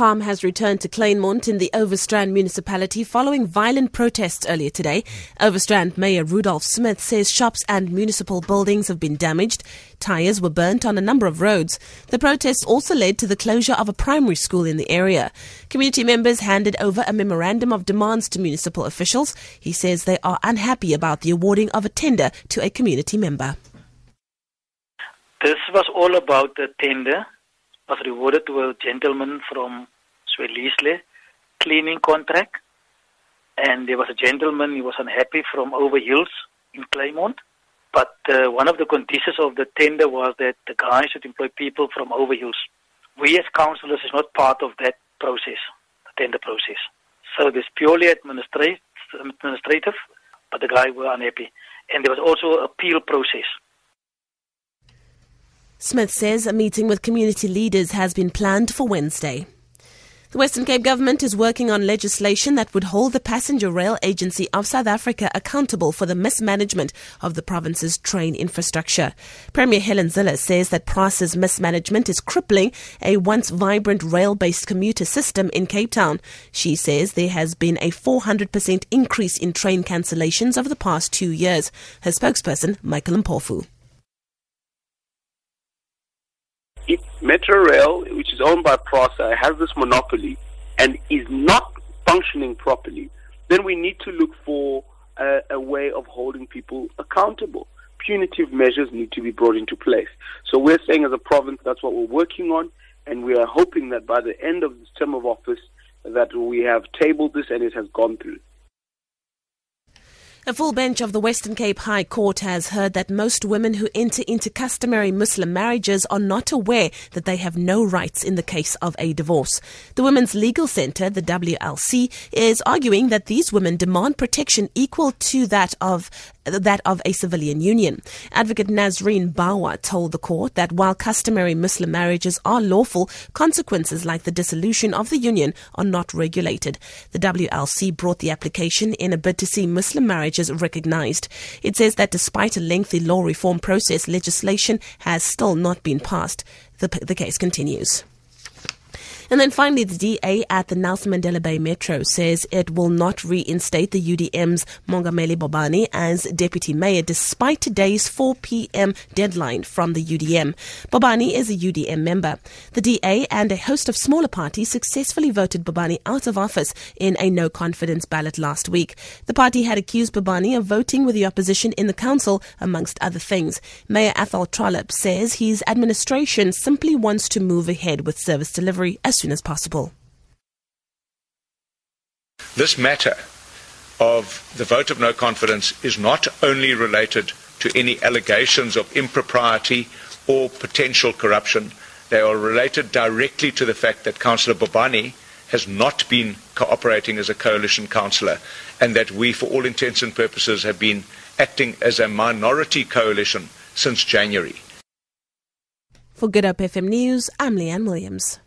Calm has returned to Kleinmond in the Overstrand municipality following violent protests earlier today. Overstrand Mayor Rudolph Smith says shops and municipal buildings have been damaged. Tires were burnt on a number of roads. The protests also led to the closure of a primary school in the area. Community members handed over a memorandum of demands to municipal officials. He says they are unhappy about the awarding of a tender to a community member. This was all about the tender was rewarded to a gentleman from Zwelihle cleaning contract. And there was a gentleman, he was unhappy from Over Hills in Kleinmond. But uh, one of the conditions of the tender was that the guy should employ people from Over Hills. We as councillors is not part of that process, the tender process. So this purely administrative, but the guy were unhappy. And there was also appeal process. Smith says a meeting with community leaders has been planned for Wednesday. The Western Cape government is working on legislation that would hold the Passenger Rail Agency of South Africa accountable for the mismanagement of the province's train infrastructure. Premier Helen Zille says that PRASA's mismanagement is crippling a once vibrant rail-based commuter system in Cape Town. She says there has been a 400% increase in train cancellations over the past two years. Her spokesperson, Michael Mpofu. If Metro Rail, which is owned by PRASA, has this monopoly and is not functioning properly, then we need to look for a, a, way of holding people accountable. Punitive measures need to be brought into place. So we're saying as a province that's what we're working on, and we are hoping that by the end of this term of office that we have tabled this and it has gone through. A full bench of the Western Cape High Court has heard that most women who enter into customary Muslim marriages are not aware that they have no rights in the case of a divorce. The Women's Legal Centre, the WLC, is arguing that these women demand protection equal to that of that of a civilian union. Advocate Nazreen Bawa told the court that while customary Muslim marriages are lawful, consequences like the dissolution of the union are not regulated. The WLC brought the application in a bid to see Muslim marriages recognized. It says that despite a lengthy law reform process, legislation has still not been passed. The, the case continues. And then finally, the DA at the Nelson Mandela Bay Metro says it will not reinstate the UDM's Mongameli Bobani as deputy mayor despite today's 4 p.m. deadline from the UDM. Bobani is a UDM member. The DA and a host of smaller parties successfully voted Bobani out of office in a no confidence ballot last week. The party had accused Bobani of voting with the opposition in the council, amongst other things. Mayor Athol Trollip says his administration simply wants to move ahead with service delivery as soon as possible. This matter of the vote of no confidence is not only related to any allegations of impropriety or potential corruption, they are related directly to the fact that Councillor Bobani has not been cooperating as a coalition councillor and that we, for all intents and purposes, have been acting as a minority coalition since January. For Good Hope FM News, I'm Leanne Williams.